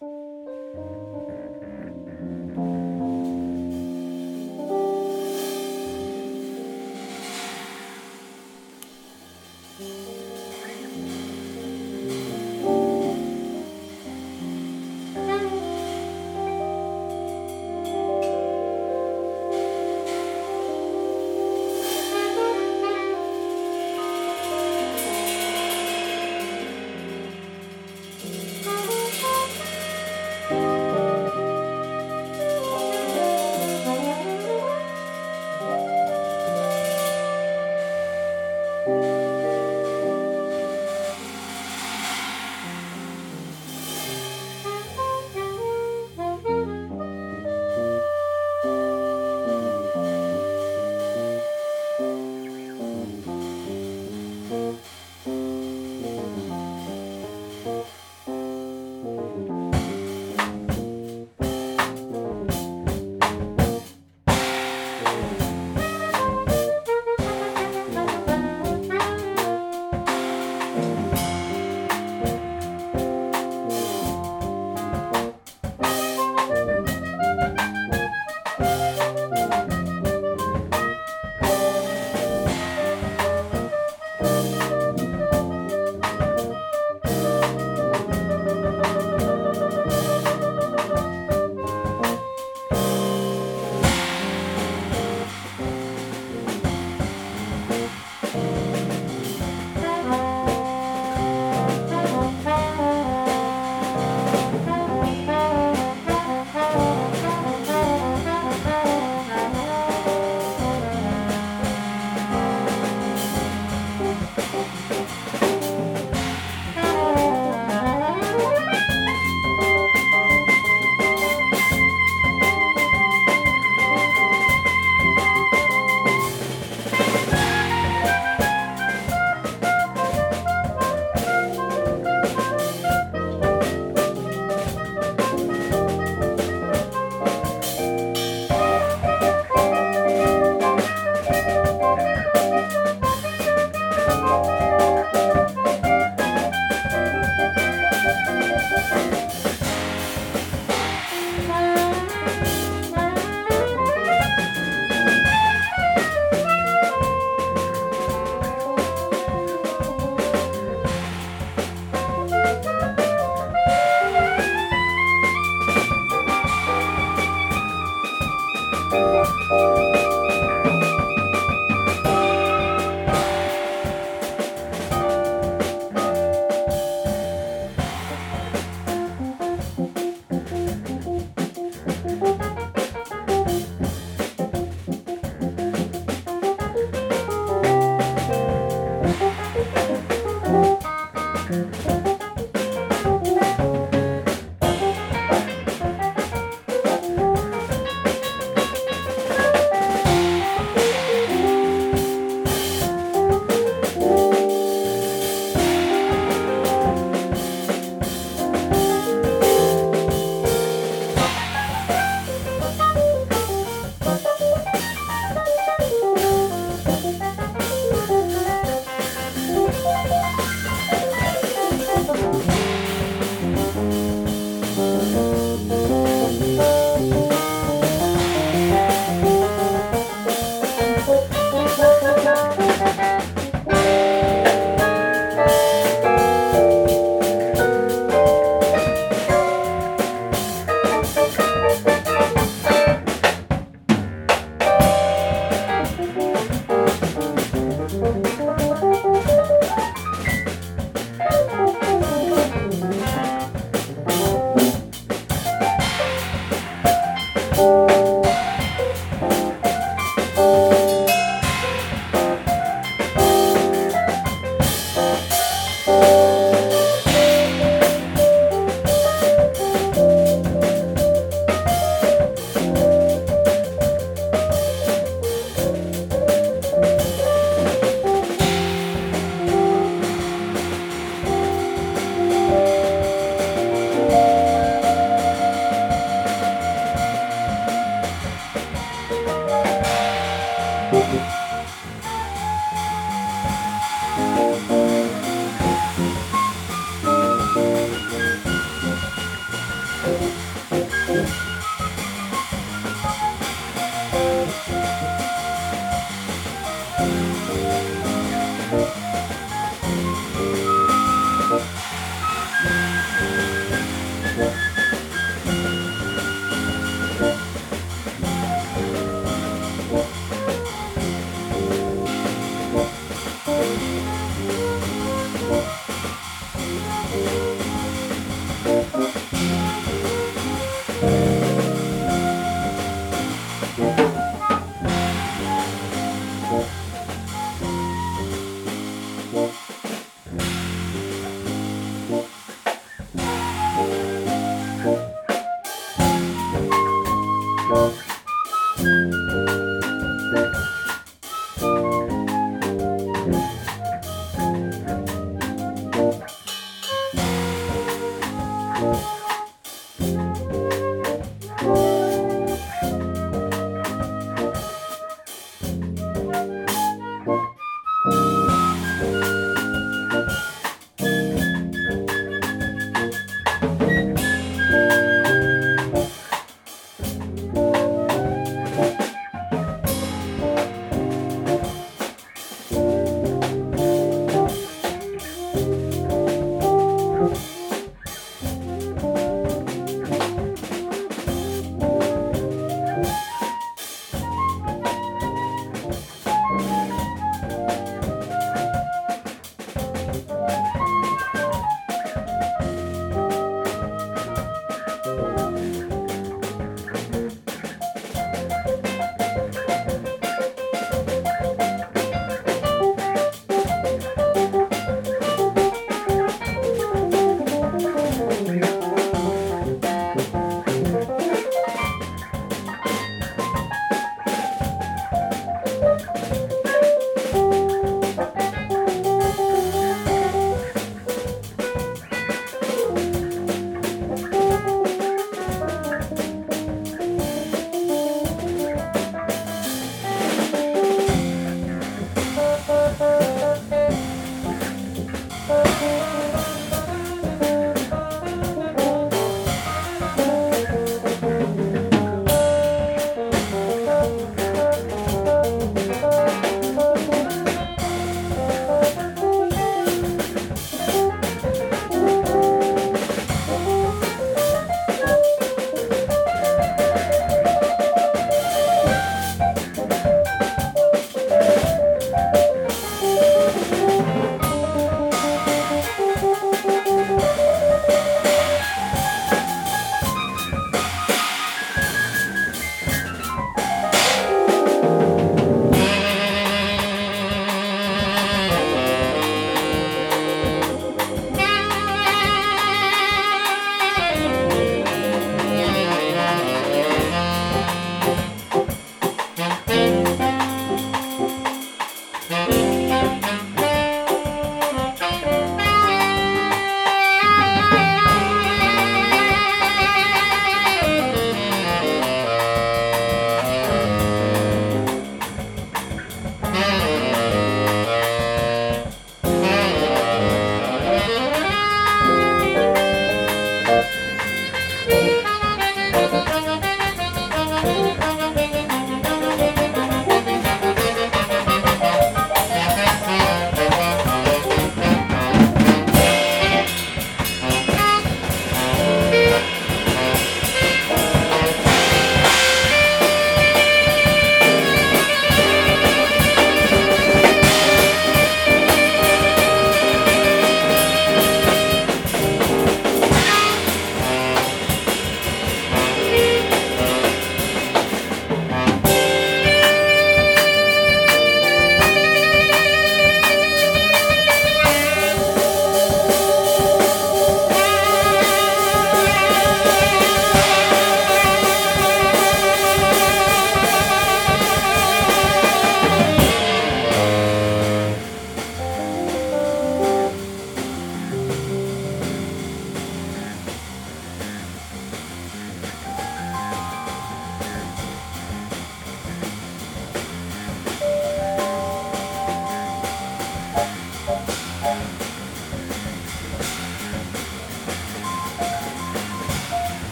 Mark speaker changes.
Speaker 1: Thank you. thank you なんだなんだ。